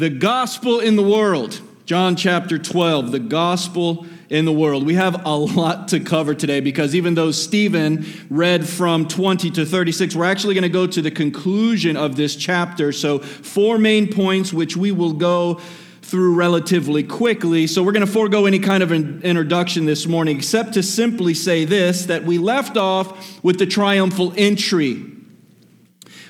The gospel in the world. John chapter 12, the gospel in the world. We have a lot to cover today because even though Stephen read from 20 to 36, we're actually going to go to the conclusion of this chapter. So, four main points which we will go through relatively quickly. So, we're going to forego any kind of an introduction this morning, except to simply say this that we left off with the triumphal entry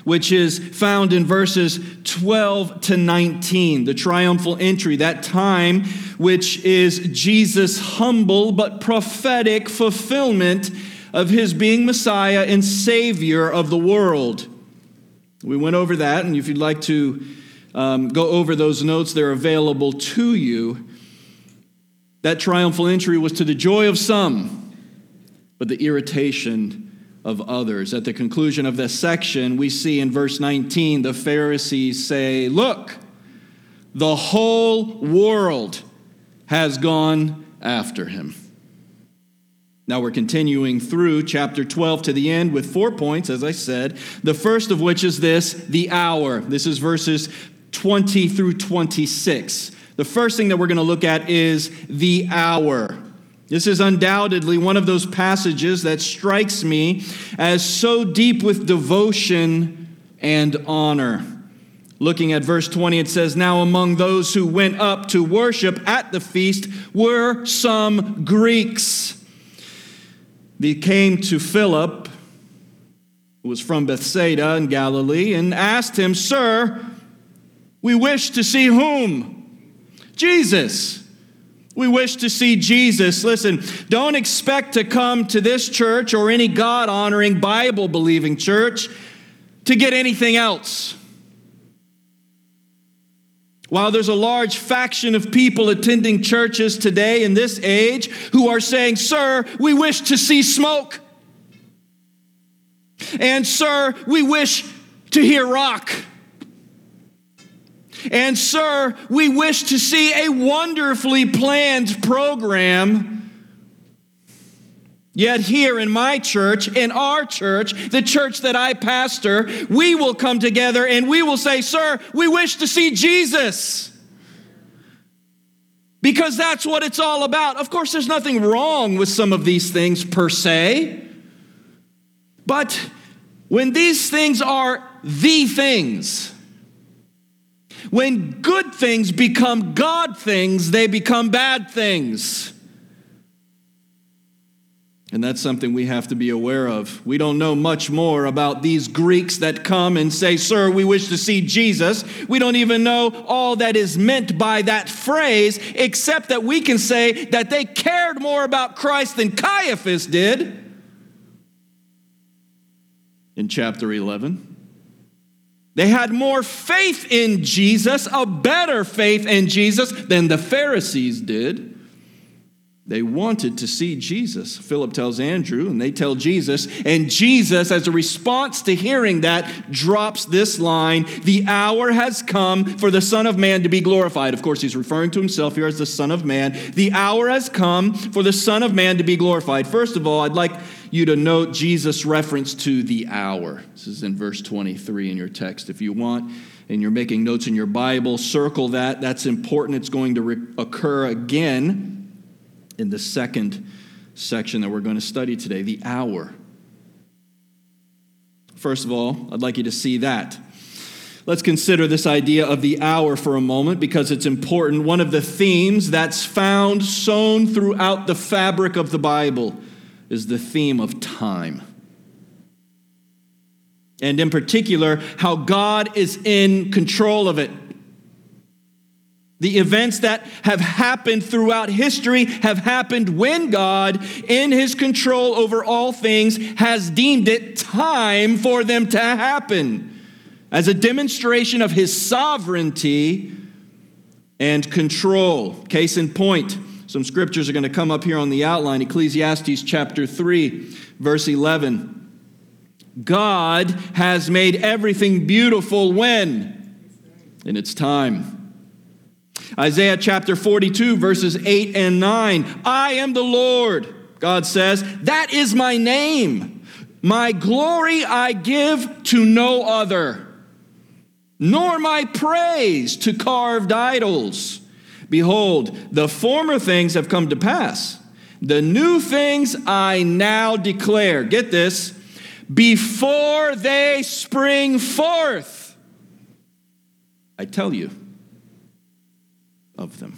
which is found in verses 12 to 19, the triumphal entry, that time which is Jesus' humble but prophetic fulfillment of his being Messiah and Savior of the world. We went over that, and if you'd like to um, go over those notes, they're available to you. That triumphal entry was to the joy of some, but the irritation of others. At the conclusion of this section, we see in verse 19 the Pharisees say, Look, the whole world has gone after him. Now we're continuing through chapter 12 to the end with four points, as I said. The first of which is this the hour. This is verses 20 through 26. The first thing that we're going to look at is the hour. This is undoubtedly one of those passages that strikes me as so deep with devotion and honor. Looking at verse 20, it says, Now among those who went up to worship at the feast were some Greeks. They came to Philip, who was from Bethsaida in Galilee, and asked him, Sir, we wish to see whom? Jesus. We wish to see Jesus. Listen, don't expect to come to this church or any God honoring, Bible believing church to get anything else. While there's a large faction of people attending churches today in this age who are saying, Sir, we wish to see smoke. And, Sir, we wish to hear rock. And, sir, we wish to see a wonderfully planned program. Yet, here in my church, in our church, the church that I pastor, we will come together and we will say, Sir, we wish to see Jesus. Because that's what it's all about. Of course, there's nothing wrong with some of these things per se. But when these things are the things, when good things become God things, they become bad things. And that's something we have to be aware of. We don't know much more about these Greeks that come and say, Sir, we wish to see Jesus. We don't even know all that is meant by that phrase, except that we can say that they cared more about Christ than Caiaphas did in chapter 11. They had more faith in Jesus, a better faith in Jesus than the Pharisees did. They wanted to see Jesus. Philip tells Andrew, and they tell Jesus. And Jesus, as a response to hearing that, drops this line The hour has come for the Son of Man to be glorified. Of course, he's referring to himself here as the Son of Man. The hour has come for the Son of Man to be glorified. First of all, I'd like you to note Jesus' reference to the hour. This is in verse 23 in your text. If you want, and you're making notes in your Bible, circle that. That's important. It's going to re- occur again in the second section that we're going to study today the hour. First of all, I'd like you to see that. Let's consider this idea of the hour for a moment because it's important. One of the themes that's found sewn throughout the fabric of the Bible is the theme of time. And in particular, how God is in control of it. The events that have happened throughout history have happened when God, in his control over all things, has deemed it time for them to happen as a demonstration of his sovereignty and control. Case in point, some scriptures are going to come up here on the outline Ecclesiastes chapter 3, verse 11. God has made everything beautiful when? In its time. Isaiah chapter 42, verses 8 and 9. I am the Lord, God says, that is my name. My glory I give to no other. nor my praise to carved idols. Behold, the former things have come to pass. The new things I now declare. Get this before they spring forth. I tell you of them.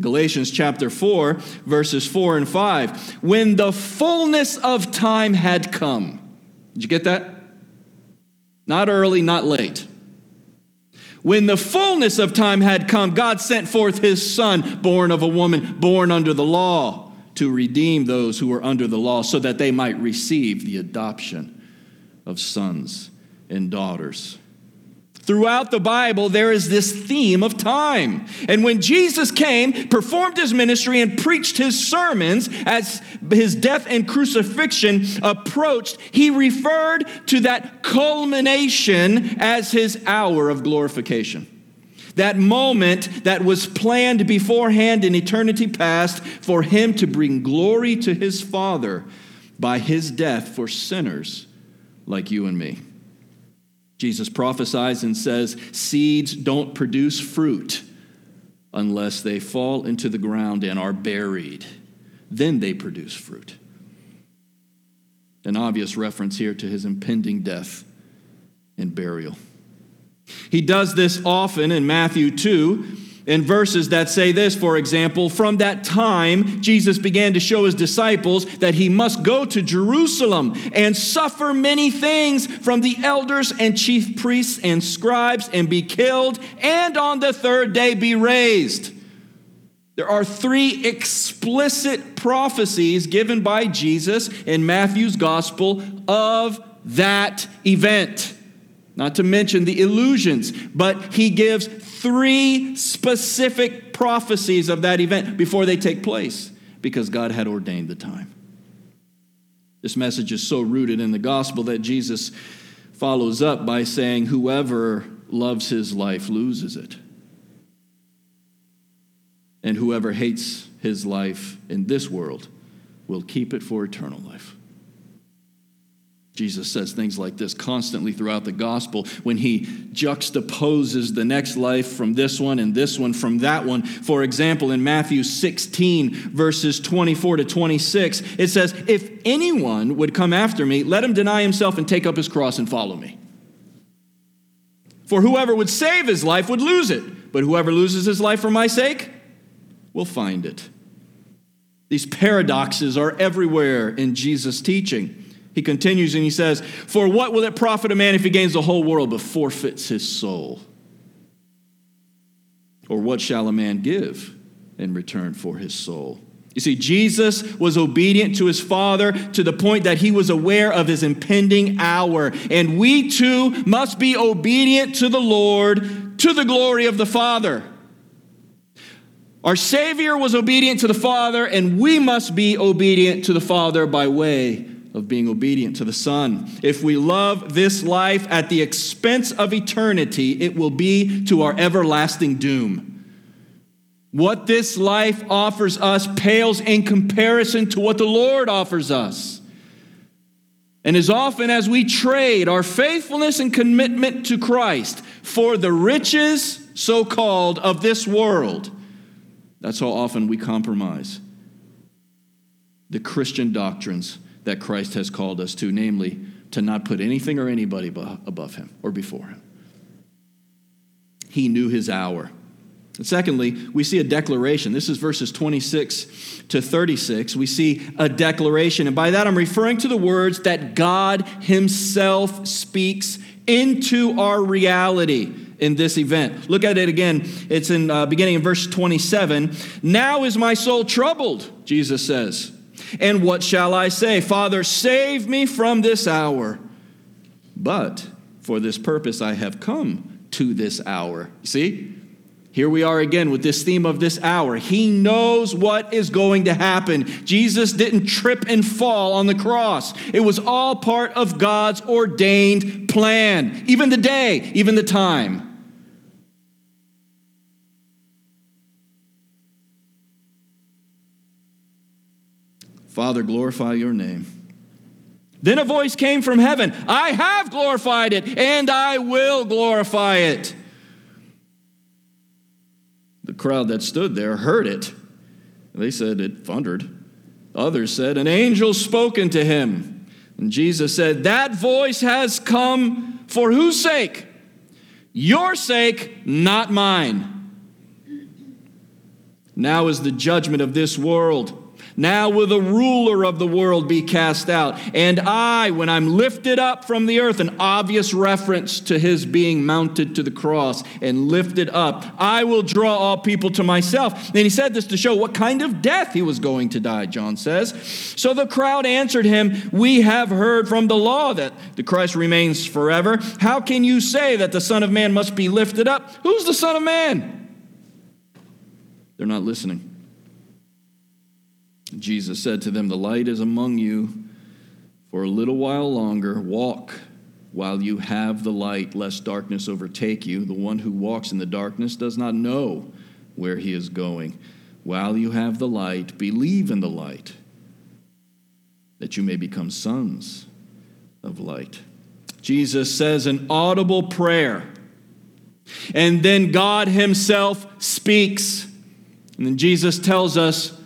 Galatians chapter 4, verses 4 and 5. When the fullness of time had come. Did you get that? Not early, not late. When the fullness of time had come, God sent forth his son, born of a woman, born under the law, to redeem those who were under the law, so that they might receive the adoption of sons and daughters. Throughout the Bible, there is this theme of time. And when Jesus came, performed his ministry, and preached his sermons as his death and crucifixion approached, he referred to that culmination as his hour of glorification. That moment that was planned beforehand in eternity past for him to bring glory to his Father by his death for sinners like you and me. Jesus prophesies and says, Seeds don't produce fruit unless they fall into the ground and are buried. Then they produce fruit. An obvious reference here to his impending death and burial. He does this often in Matthew 2 in verses that say this, for example, from that time, Jesus began to show his disciples that he must go to Jerusalem and suffer many things from the elders and chief priests and scribes and be killed, and on the third day be raised. There are three explicit prophecies given by Jesus in Matthew's gospel of that event. Not to mention the illusions, but he gives three specific prophecies of that event before they take place because God had ordained the time. This message is so rooted in the gospel that Jesus follows up by saying, Whoever loves his life loses it. And whoever hates his life in this world will keep it for eternal life. Jesus says things like this constantly throughout the gospel when he juxtaposes the next life from this one and this one from that one. For example, in Matthew 16, verses 24 to 26, it says, If anyone would come after me, let him deny himself and take up his cross and follow me. For whoever would save his life would lose it, but whoever loses his life for my sake will find it. These paradoxes are everywhere in Jesus' teaching. He continues and he says, For what will it profit a man if he gains the whole world but forfeits his soul? Or what shall a man give in return for his soul? You see, Jesus was obedient to his Father to the point that he was aware of his impending hour. And we too must be obedient to the Lord to the glory of the Father. Our Savior was obedient to the Father, and we must be obedient to the Father by way of being obedient to the Son. If we love this life at the expense of eternity, it will be to our everlasting doom. What this life offers us pales in comparison to what the Lord offers us. And as often as we trade our faithfulness and commitment to Christ for the riches, so called, of this world, that's how often we compromise the Christian doctrines that Christ has called us to, namely, to not put anything or anybody above him or before him. He knew his hour. And secondly, we see a declaration. This is verses 26 to 36. We see a declaration. And by that, I'm referring to the words that God Himself speaks into our reality in this event. Look at it again. It's in uh, beginning in verse 27. Now is my soul troubled, Jesus says. And what shall I say? Father, save me from this hour. But for this purpose I have come to this hour. See? Here we are again with this theme of this hour. He knows what is going to happen. Jesus didn't trip and fall on the cross, it was all part of God's ordained plan, even the day, even the time. Father, glorify your name. Then a voice came from heaven I have glorified it, and I will glorify it. The crowd that stood there heard it. They said it thundered. Others said, An angel spoken to him. And Jesus said, That voice has come for whose sake? Your sake, not mine. Now is the judgment of this world. Now will the ruler of the world be cast out. And I, when I'm lifted up from the earth, an obvious reference to his being mounted to the cross and lifted up, I will draw all people to myself. And he said this to show what kind of death he was going to die, John says. So the crowd answered him, We have heard from the law that the Christ remains forever. How can you say that the Son of Man must be lifted up? Who's the Son of Man? They're not listening. Jesus said to them, The light is among you for a little while longer. Walk while you have the light, lest darkness overtake you. The one who walks in the darkness does not know where he is going. While you have the light, believe in the light, that you may become sons of light. Jesus says an audible prayer, and then God Himself speaks. And then Jesus tells us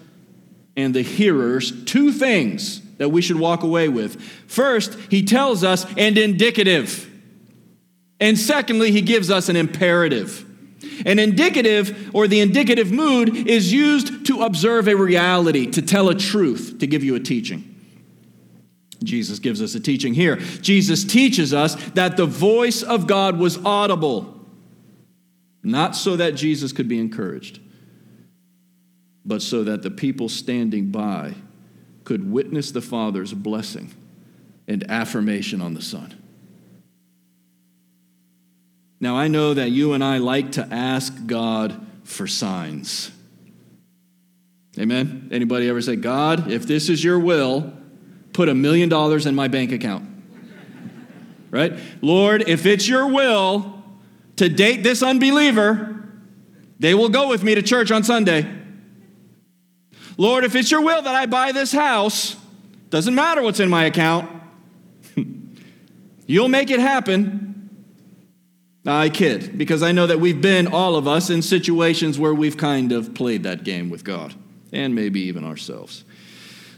and the hearers two things that we should walk away with. First, he tells us and indicative. And secondly, he gives us an imperative. An indicative or the indicative mood is used to observe a reality, to tell a truth, to give you a teaching. Jesus gives us a teaching here. Jesus teaches us that the voice of God was audible, not so that Jesus could be encouraged but so that the people standing by could witness the Father's blessing and affirmation on the Son. Now, I know that you and I like to ask God for signs. Amen? Anybody ever say, God, if this is your will, put a million dollars in my bank account? Right? Lord, if it's your will to date this unbeliever, they will go with me to church on Sunday. Lord, if it's your will that I buy this house, doesn't matter what's in my account, you'll make it happen. I kid, because I know that we've been, all of us, in situations where we've kind of played that game with God, and maybe even ourselves.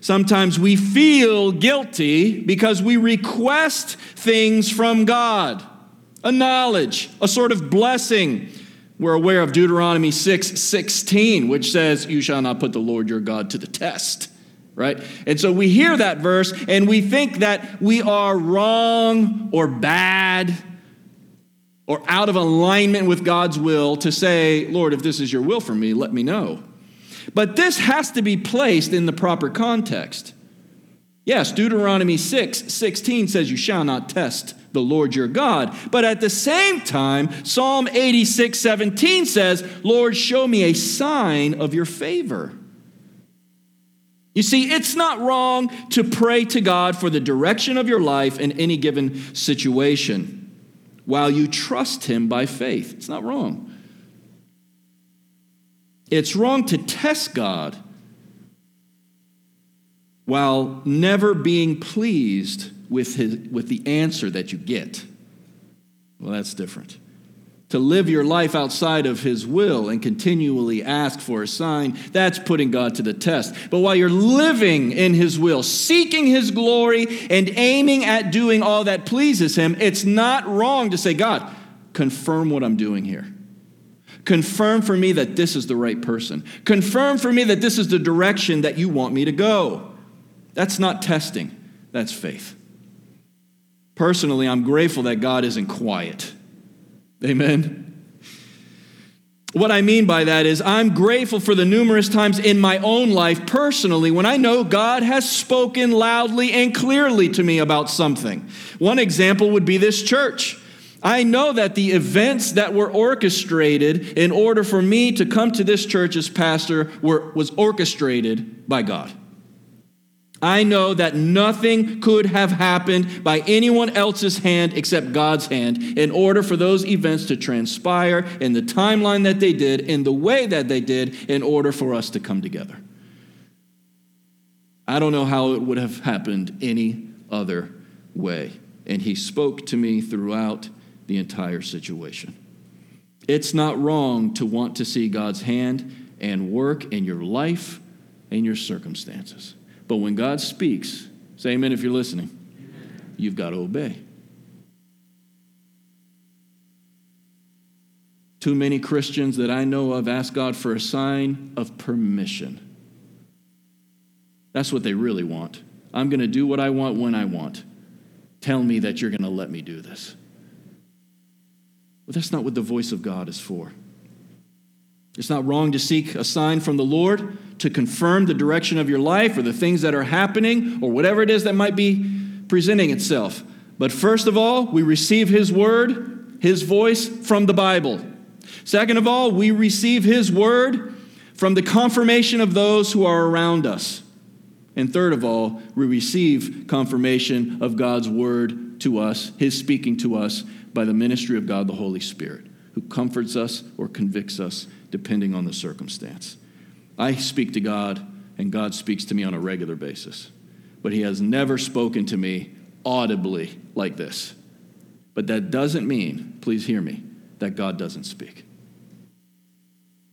Sometimes we feel guilty because we request things from God a knowledge, a sort of blessing, we're aware of Deuteronomy 6 16, which says, You shall not put the Lord your God to the test. Right? And so we hear that verse and we think that we are wrong or bad or out of alignment with God's will to say, Lord, if this is your will for me, let me know. But this has to be placed in the proper context. Yes, Deuteronomy 6 16 says, You shall not test the Lord your God. But at the same time, Psalm 86 17 says, Lord, show me a sign of your favor. You see, it's not wrong to pray to God for the direction of your life in any given situation while you trust Him by faith. It's not wrong. It's wrong to test God while never being pleased with, his, with the answer that you get. Well, that's different. To live your life outside of His will and continually ask for a sign, that's putting God to the test. But while you're living in His will, seeking His glory, and aiming at doing all that pleases Him, it's not wrong to say, God, confirm what I'm doing here. Confirm for me that this is the right person. Confirm for me that this is the direction that you want me to go. That's not testing, that's faith. Personally, I'm grateful that God isn't quiet. Amen. What I mean by that is, I'm grateful for the numerous times in my own life personally when I know God has spoken loudly and clearly to me about something. One example would be this church. I know that the events that were orchestrated in order for me to come to this church as pastor were, was orchestrated by God. I know that nothing could have happened by anyone else's hand except God's hand in order for those events to transpire in the timeline that they did, in the way that they did, in order for us to come together. I don't know how it would have happened any other way. And he spoke to me throughout the entire situation. It's not wrong to want to see God's hand and work in your life and your circumstances. But when God speaks, say amen if you're listening, you've got to obey. Too many Christians that I know of ask God for a sign of permission. That's what they really want. I'm going to do what I want when I want. Tell me that you're going to let me do this. But that's not what the voice of God is for. It's not wrong to seek a sign from the Lord to confirm the direction of your life or the things that are happening or whatever it is that might be presenting itself. But first of all, we receive His word, His voice from the Bible. Second of all, we receive His word from the confirmation of those who are around us. And third of all, we receive confirmation of God's word to us, His speaking to us by the ministry of God the Holy Spirit, who comforts us or convicts us depending on the circumstance. I speak to God, and God speaks to me on a regular basis, but He has never spoken to me audibly like this. But that doesn't mean, please hear me, that God doesn't speak.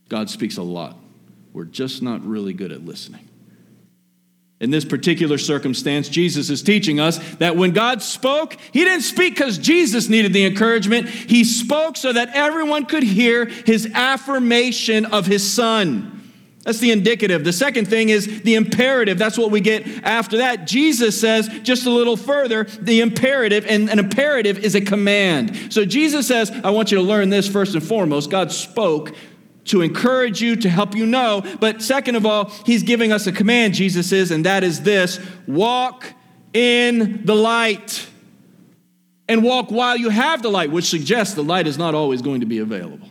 God speaks a lot. We're just not really good at listening. In this particular circumstance, Jesus is teaching us that when God spoke, He didn't speak because Jesus needed the encouragement. He spoke so that everyone could hear His affirmation of His Son. That's the indicative. The second thing is the imperative. That's what we get after that. Jesus says just a little further the imperative, and an imperative is a command. So Jesus says, I want you to learn this first and foremost. God spoke to encourage you, to help you know. But second of all, he's giving us a command, Jesus is, and that is this walk in the light. And walk while you have the light, which suggests the light is not always going to be available.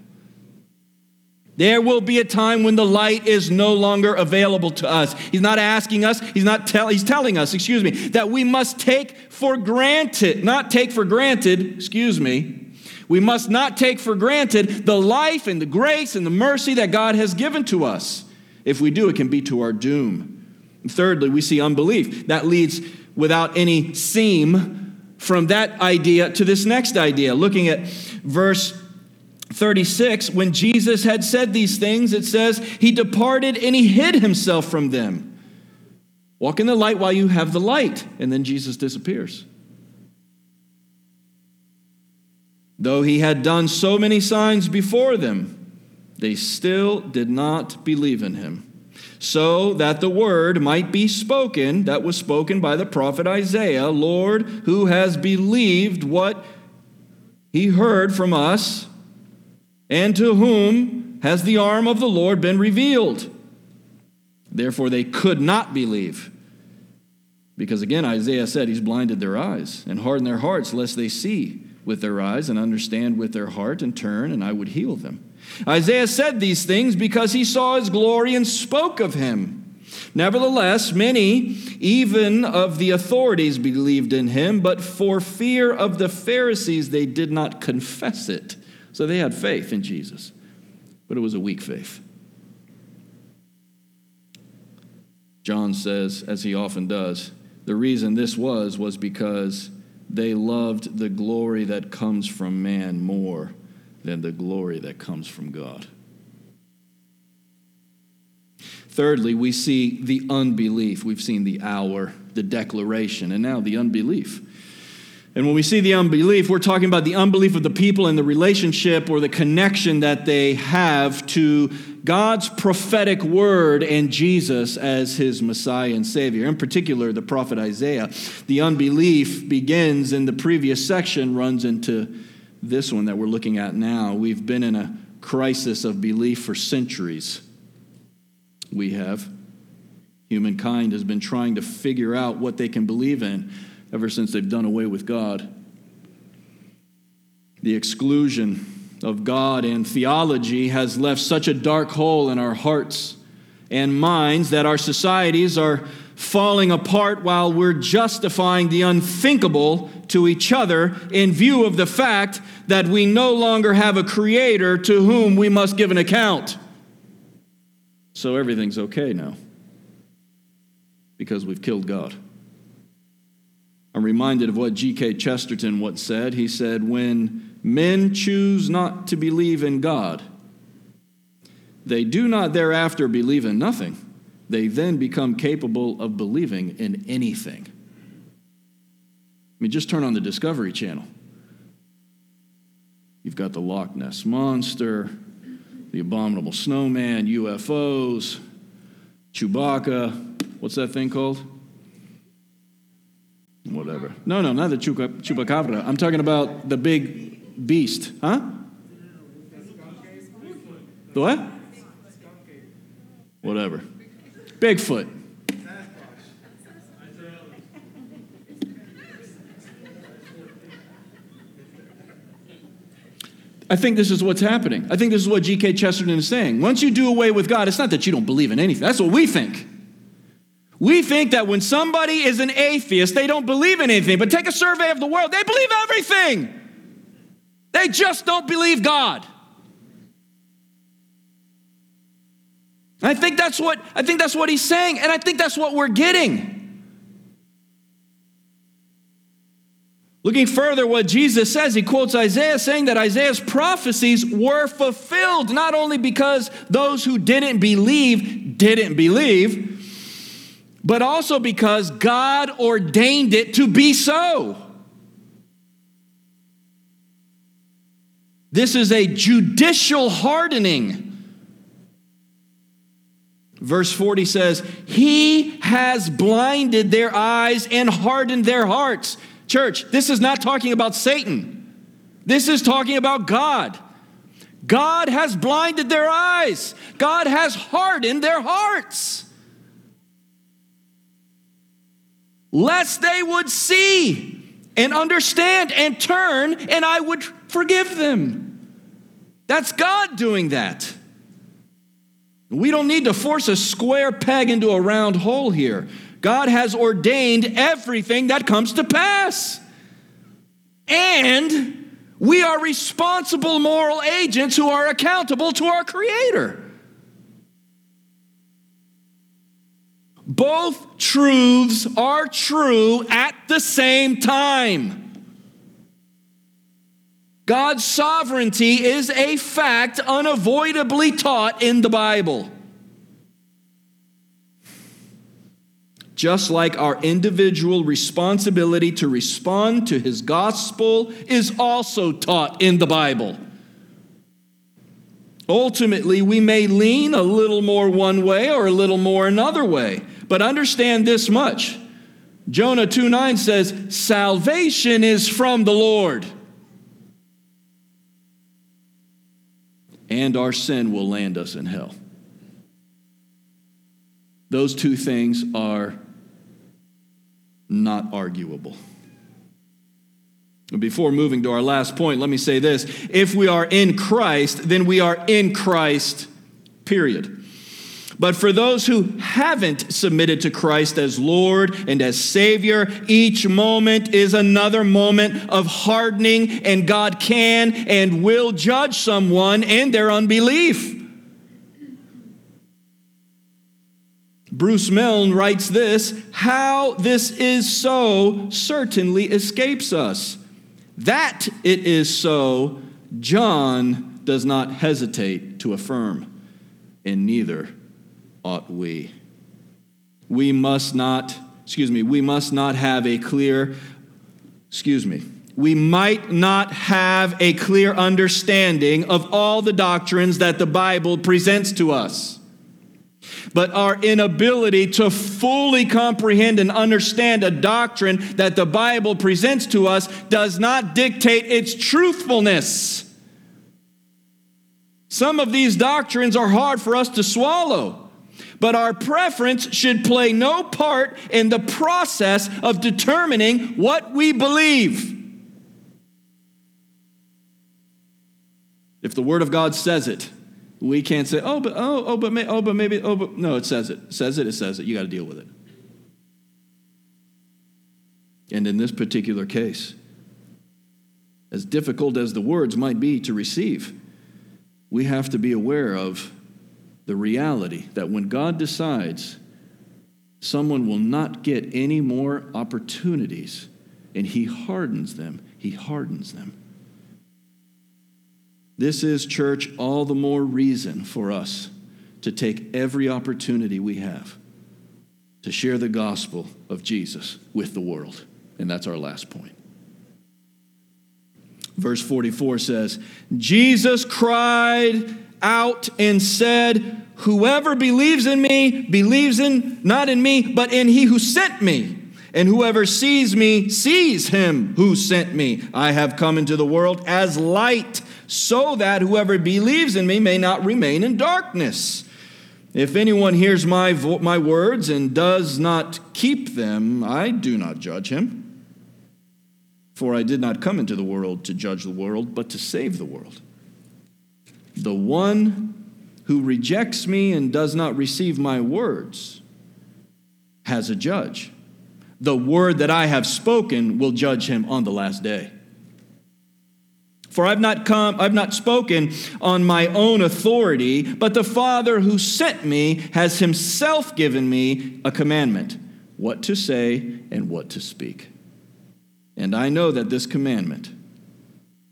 There will be a time when the light is no longer available to us. He's not asking us, he's not tell, he's telling us, excuse me, that we must take for granted, not take for granted, excuse me, we must not take for granted the life and the grace and the mercy that God has given to us. If we do, it can be to our doom. And thirdly, we see unbelief. That leads without any seam from that idea to this next idea. Looking at verse 36, when Jesus had said these things, it says, He departed and He hid Himself from them. Walk in the light while you have the light. And then Jesus disappears. Though he had done so many signs before them, they still did not believe in him. So that the word might be spoken that was spoken by the prophet Isaiah Lord, who has believed what he heard from us, and to whom has the arm of the Lord been revealed? Therefore, they could not believe. Because again, Isaiah said he's blinded their eyes and hardened their hearts, lest they see with their eyes and understand with their heart and turn, and I would heal them. Isaiah said these things because he saw his glory and spoke of him. Nevertheless, many, even of the authorities, believed in him, but for fear of the Pharisees, they did not confess it. So they had faith in Jesus, but it was a weak faith. John says, as he often does, the reason this was was because they loved the glory that comes from man more than the glory that comes from God. Thirdly, we see the unbelief. We've seen the hour, the declaration, and now the unbelief. And when we see the unbelief, we're talking about the unbelief of the people and the relationship or the connection that they have to God's prophetic word and Jesus as his Messiah and Savior. In particular, the prophet Isaiah. The unbelief begins in the previous section, runs into this one that we're looking at now. We've been in a crisis of belief for centuries. We have. Humankind has been trying to figure out what they can believe in ever since they've done away with God. The exclusion of God and theology has left such a dark hole in our hearts and minds that our societies are falling apart while we're justifying the unthinkable to each other in view of the fact that we no longer have a creator to whom we must give an account. So everything's okay now because we've killed God. I'm reminded of what G.K. Chesterton once said. He said, When men choose not to believe in God, they do not thereafter believe in nothing. They then become capable of believing in anything. I mean, just turn on the Discovery Channel. You've got the Loch Ness Monster, the Abominable Snowman, UFOs, Chewbacca. What's that thing called? Whatever. No, no, not the chupacabra. I'm talking about the big beast. Huh? The what? Whatever. Bigfoot. I think this is what's happening. I think this is what G.K. Chesterton is saying. Once you do away with God, it's not that you don't believe in anything. That's what we think. We think that when somebody is an atheist, they don't believe in anything. But take a survey of the world, they believe everything. They just don't believe God. I think that's what I think that's what he's saying, and I think that's what we're getting. Looking further, what Jesus says, he quotes Isaiah saying that Isaiah's prophecies were fulfilled, not only because those who didn't believe didn't believe, but also because God ordained it to be so. This is a judicial hardening. Verse 40 says, He has blinded their eyes and hardened their hearts. Church, this is not talking about Satan. This is talking about God. God has blinded their eyes, God has hardened their hearts. Lest they would see and understand and turn, and I would forgive them. That's God doing that. We don't need to force a square peg into a round hole here. God has ordained everything that comes to pass. And we are responsible moral agents who are accountable to our Creator. Both truths are true at the same time. God's sovereignty is a fact unavoidably taught in the Bible. Just like our individual responsibility to respond to his gospel is also taught in the Bible. Ultimately, we may lean a little more one way or a little more another way, but understand this much. Jonah 2 9 says, Salvation is from the Lord. and our sin will land us in hell. Those two things are not arguable. Before moving to our last point, let me say this. If we are in Christ, then we are in Christ, period. But for those who haven't submitted to Christ as Lord and as Savior, each moment is another moment of hardening, and God can and will judge someone in their unbelief. Bruce Milne writes this How this is so certainly escapes us. That it is so, John does not hesitate to affirm, and neither ought we. We must not, excuse me, we must not have a clear, excuse me, we might not have a clear understanding of all the doctrines that the Bible presents to us. But our inability to fully comprehend and understand a doctrine that the Bible presents to us does not dictate its truthfulness. Some of these doctrines are hard for us to swallow but our preference should play no part in the process of determining what we believe. If the Word of God says it, we can't say, oh, but oh, oh, but may, oh, but maybe, oh, but no, it says it. it says it, it says it. You got to deal with it. And in this particular case, as difficult as the words might be to receive, we have to be aware of the reality that when God decides, someone will not get any more opportunities and he hardens them. He hardens them. This is, church, all the more reason for us to take every opportunity we have to share the gospel of Jesus with the world. And that's our last point. Verse 44 says, Jesus cried out and said, Whoever believes in me believes in not in me, but in he who sent me. And whoever sees me sees him who sent me. I have come into the world as light, so that whoever believes in me may not remain in darkness. If anyone hears my, vo- my words and does not keep them, I do not judge him. For I did not come into the world to judge the world, but to save the world. The one who rejects me and does not receive my words has a judge. The word that I have spoken will judge him on the last day. For I've not come, I've not spoken on my own authority, but the Father who sent me has himself given me a commandment, what to say and what to speak. And I know that this commandment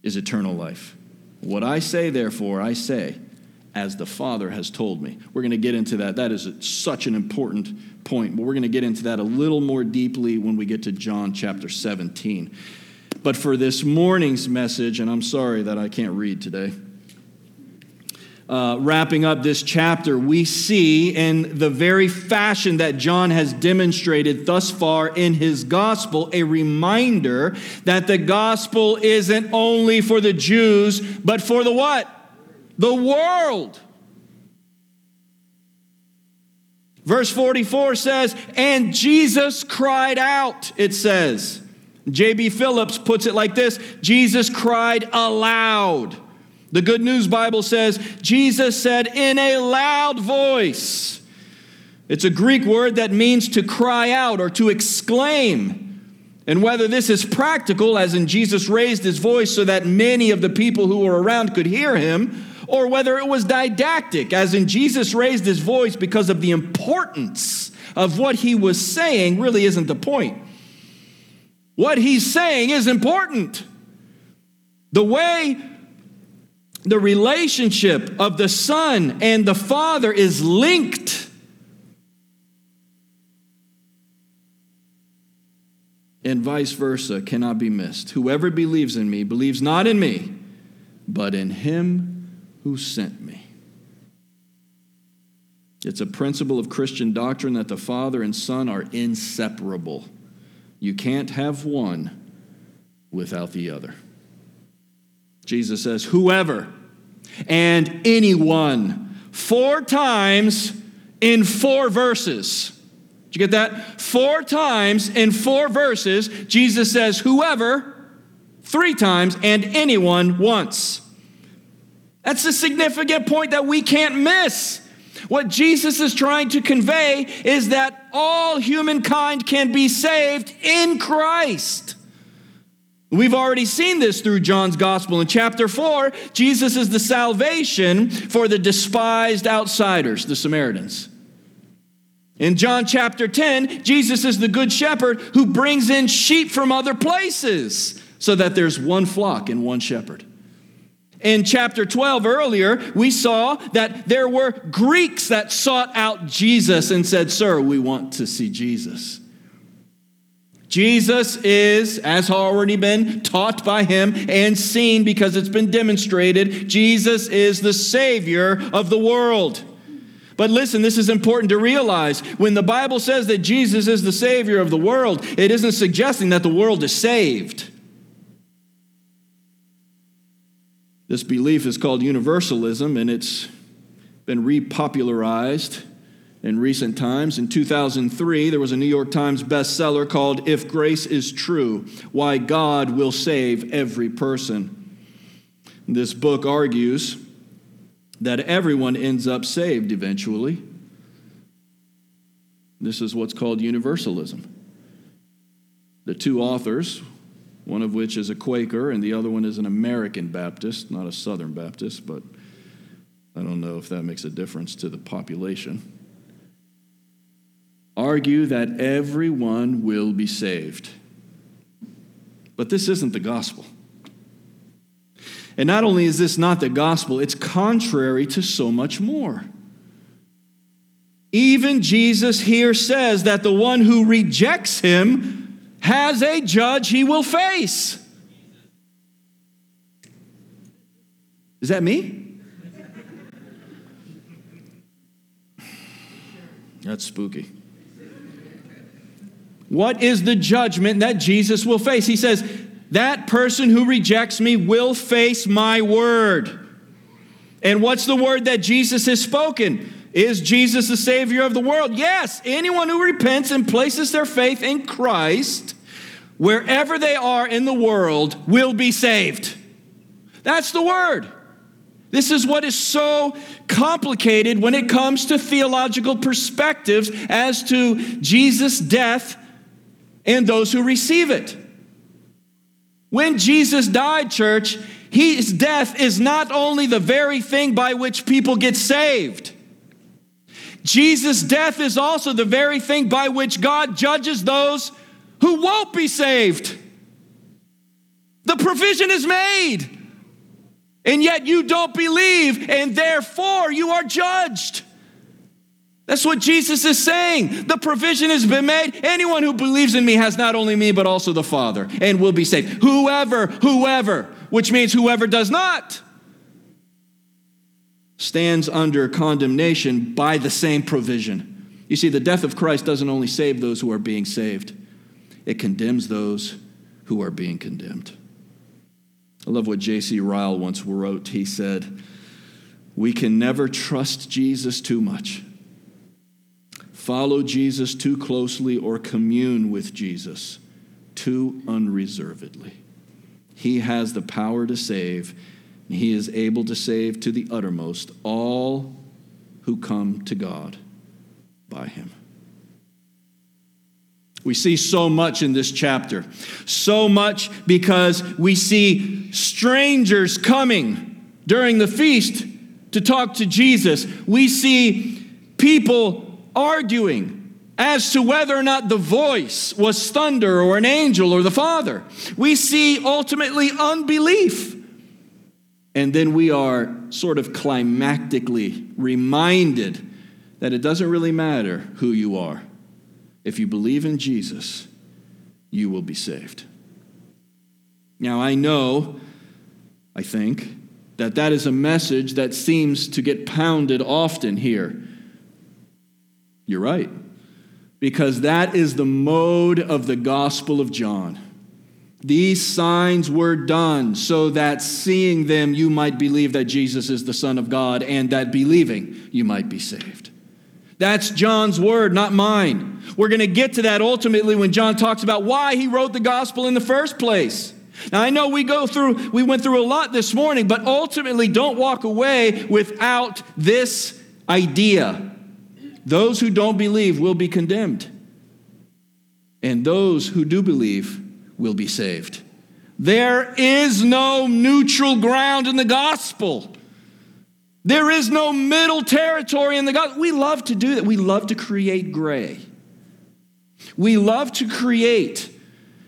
is eternal life. What I say, therefore, I say as the Father has told me. We're going to get into that. That is such an important point, but we're going to get into that a little more deeply when we get to John chapter 17. But for this morning's message, and I'm sorry that I can't read today uh, wrapping up this chapter, we see in the very fashion that John has demonstrated thus far in his gospel a reminder that the gospel isn't only for the Jews, but for the what? The world. Verse 44 says, And Jesus cried out, it says. J.B. Phillips puts it like this Jesus cried aloud. The Good News Bible says, Jesus said in a loud voice. It's a Greek word that means to cry out or to exclaim. And whether this is practical, as in Jesus raised his voice so that many of the people who were around could hear him, or whether it was didactic, as in Jesus raised his voice because of the importance of what he was saying, really isn't the point. What he's saying is important. The way the relationship of the Son and the Father is linked. And vice versa cannot be missed. Whoever believes in me believes not in me, but in him who sent me. It's a principle of Christian doctrine that the Father and Son are inseparable. You can't have one without the other. Jesus says, whoever and anyone. Four times in four verses. Did you get that? Four times in four verses, Jesus says, whoever, three times, and anyone once. That's a significant point that we can't miss. What Jesus is trying to convey is that all humankind can be saved in Christ. We've already seen this through John's gospel. In chapter 4, Jesus is the salvation for the despised outsiders, the Samaritans. In John chapter 10, Jesus is the good shepherd who brings in sheep from other places so that there's one flock and one shepherd. In chapter 12 earlier, we saw that there were Greeks that sought out Jesus and said, Sir, we want to see Jesus. Jesus is, as already been taught by him and seen because it's been demonstrated, Jesus is the Savior of the world. But listen, this is important to realize. When the Bible says that Jesus is the Savior of the world, it isn't suggesting that the world is saved. This belief is called universalism, and it's been repopularized in recent times. In 2003, there was a New York Times bestseller called If Grace is True Why God Will Save Every Person. This book argues that everyone ends up saved eventually. This is what's called universalism. The two authors, one of which is a Quaker and the other one is an American Baptist, not a Southern Baptist, but I don't know if that makes a difference to the population argue that everyone will be saved. But this isn't the gospel. And not only is this not the gospel, it's contrary to so much more. Even Jesus here says that the one who rejects him has a judge he will face. Is that me? That's spooky. What is the judgment that Jesus will face? He says, That person who rejects me will face my word. And what's the word that Jesus has spoken? Is Jesus the Savior of the world? Yes. Anyone who repents and places their faith in Christ, wherever they are in the world, will be saved. That's the word. This is what is so complicated when it comes to theological perspectives as to Jesus' death and those who receive it. When Jesus died, church, his death is not only the very thing by which people get saved. Jesus' death is also the very thing by which God judges those who won't be saved. The provision is made. And yet you don't believe, and therefore you are judged. That's what Jesus is saying. The provision has been made. Anyone who believes in me has not only me, but also the Father, and will be saved. Whoever, whoever, which means whoever does not, stands under condemnation by the same provision. You see, the death of Christ doesn't only save those who are being saved, it condemns those who are being condemned. I love what J.C. Ryle once wrote. He said, We can never trust Jesus too much follow Jesus too closely or commune with Jesus too unreservedly. He has the power to save, and He is able to save to the uttermost all who come to God by Him. We see so much in this chapter. So much because we see strangers coming during the feast to talk to Jesus. We see people arguing as to whether or not the voice was thunder or an angel or the Father. We see ultimately unbelief. And then we are sort of climactically reminded that it doesn't really matter who you are. If you believe in Jesus, you will be saved. Now, I know, I think, that that is a message that seems to get pounded often here you're right. Because that is the mode of the Gospel of John. These signs were done so that seeing them you might believe that Jesus is the Son of God, and that believing you might be saved. That's John's word, not mine. We're going to get to that ultimately when John talks about why he wrote the gospel in the first place. Now I know we go through we went through a lot this morning, but ultimately don't walk away without this idea. Those who don't believe will be condemned, and those who do believe will be saved. There is no neutral ground in the gospel. There is no middle territory in the gospel. We love to do that. We love to create gray. We love to create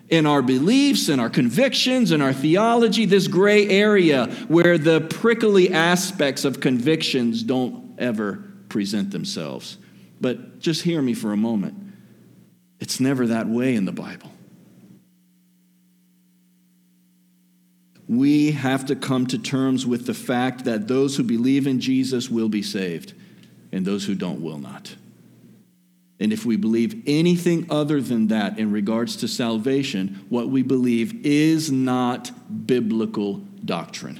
in our beliefs and our convictions and our theology this gray area where the prickly aspects of convictions don't ever present themselves. But just hear me for a moment. It's never that way in the Bible. We have to come to terms with the fact that those who believe in Jesus will be saved, and those who don't will not. And if we believe anything other than that in regards to salvation, what we believe is not biblical doctrine.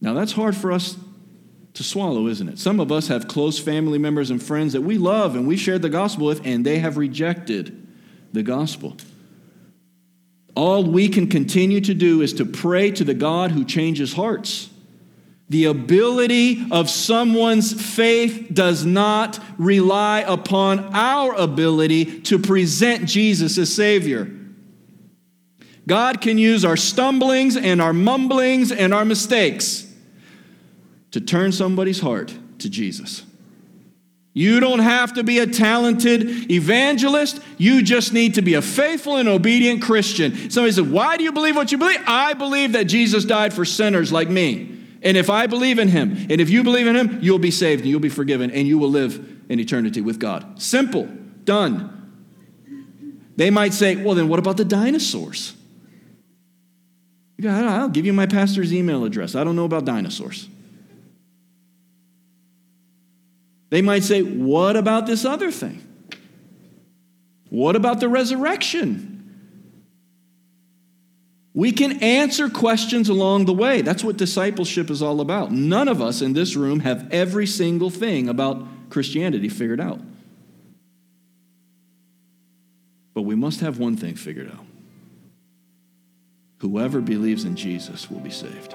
Now, that's hard for us to swallow, isn't it? Some of us have close family members and friends that we love and we shared the gospel with, and they have rejected the gospel. All we can continue to do is to pray to the God who changes hearts. The ability of someone's faith does not rely upon our ability to present Jesus as Savior. God can use our stumblings and our mumblings and our mistakes to turn somebody's heart to Jesus. You don't have to be a talented evangelist. You just need to be a faithful and obedient Christian. Somebody said, Why do you believe what you believe? I believe that Jesus died for sinners like me. And if I believe in him, and if you believe in him, you'll be saved and you'll be forgiven and you will live in eternity with God. Simple. Done. They might say, Well, then what about the dinosaurs? I'll give you my pastor's email address. I don't know about dinosaurs. They might say, What about this other thing? What about the resurrection? We can answer questions along the way. That's what discipleship is all about. None of us in this room have every single thing about Christianity figured out. But we must have one thing figured out whoever believes in Jesus will be saved.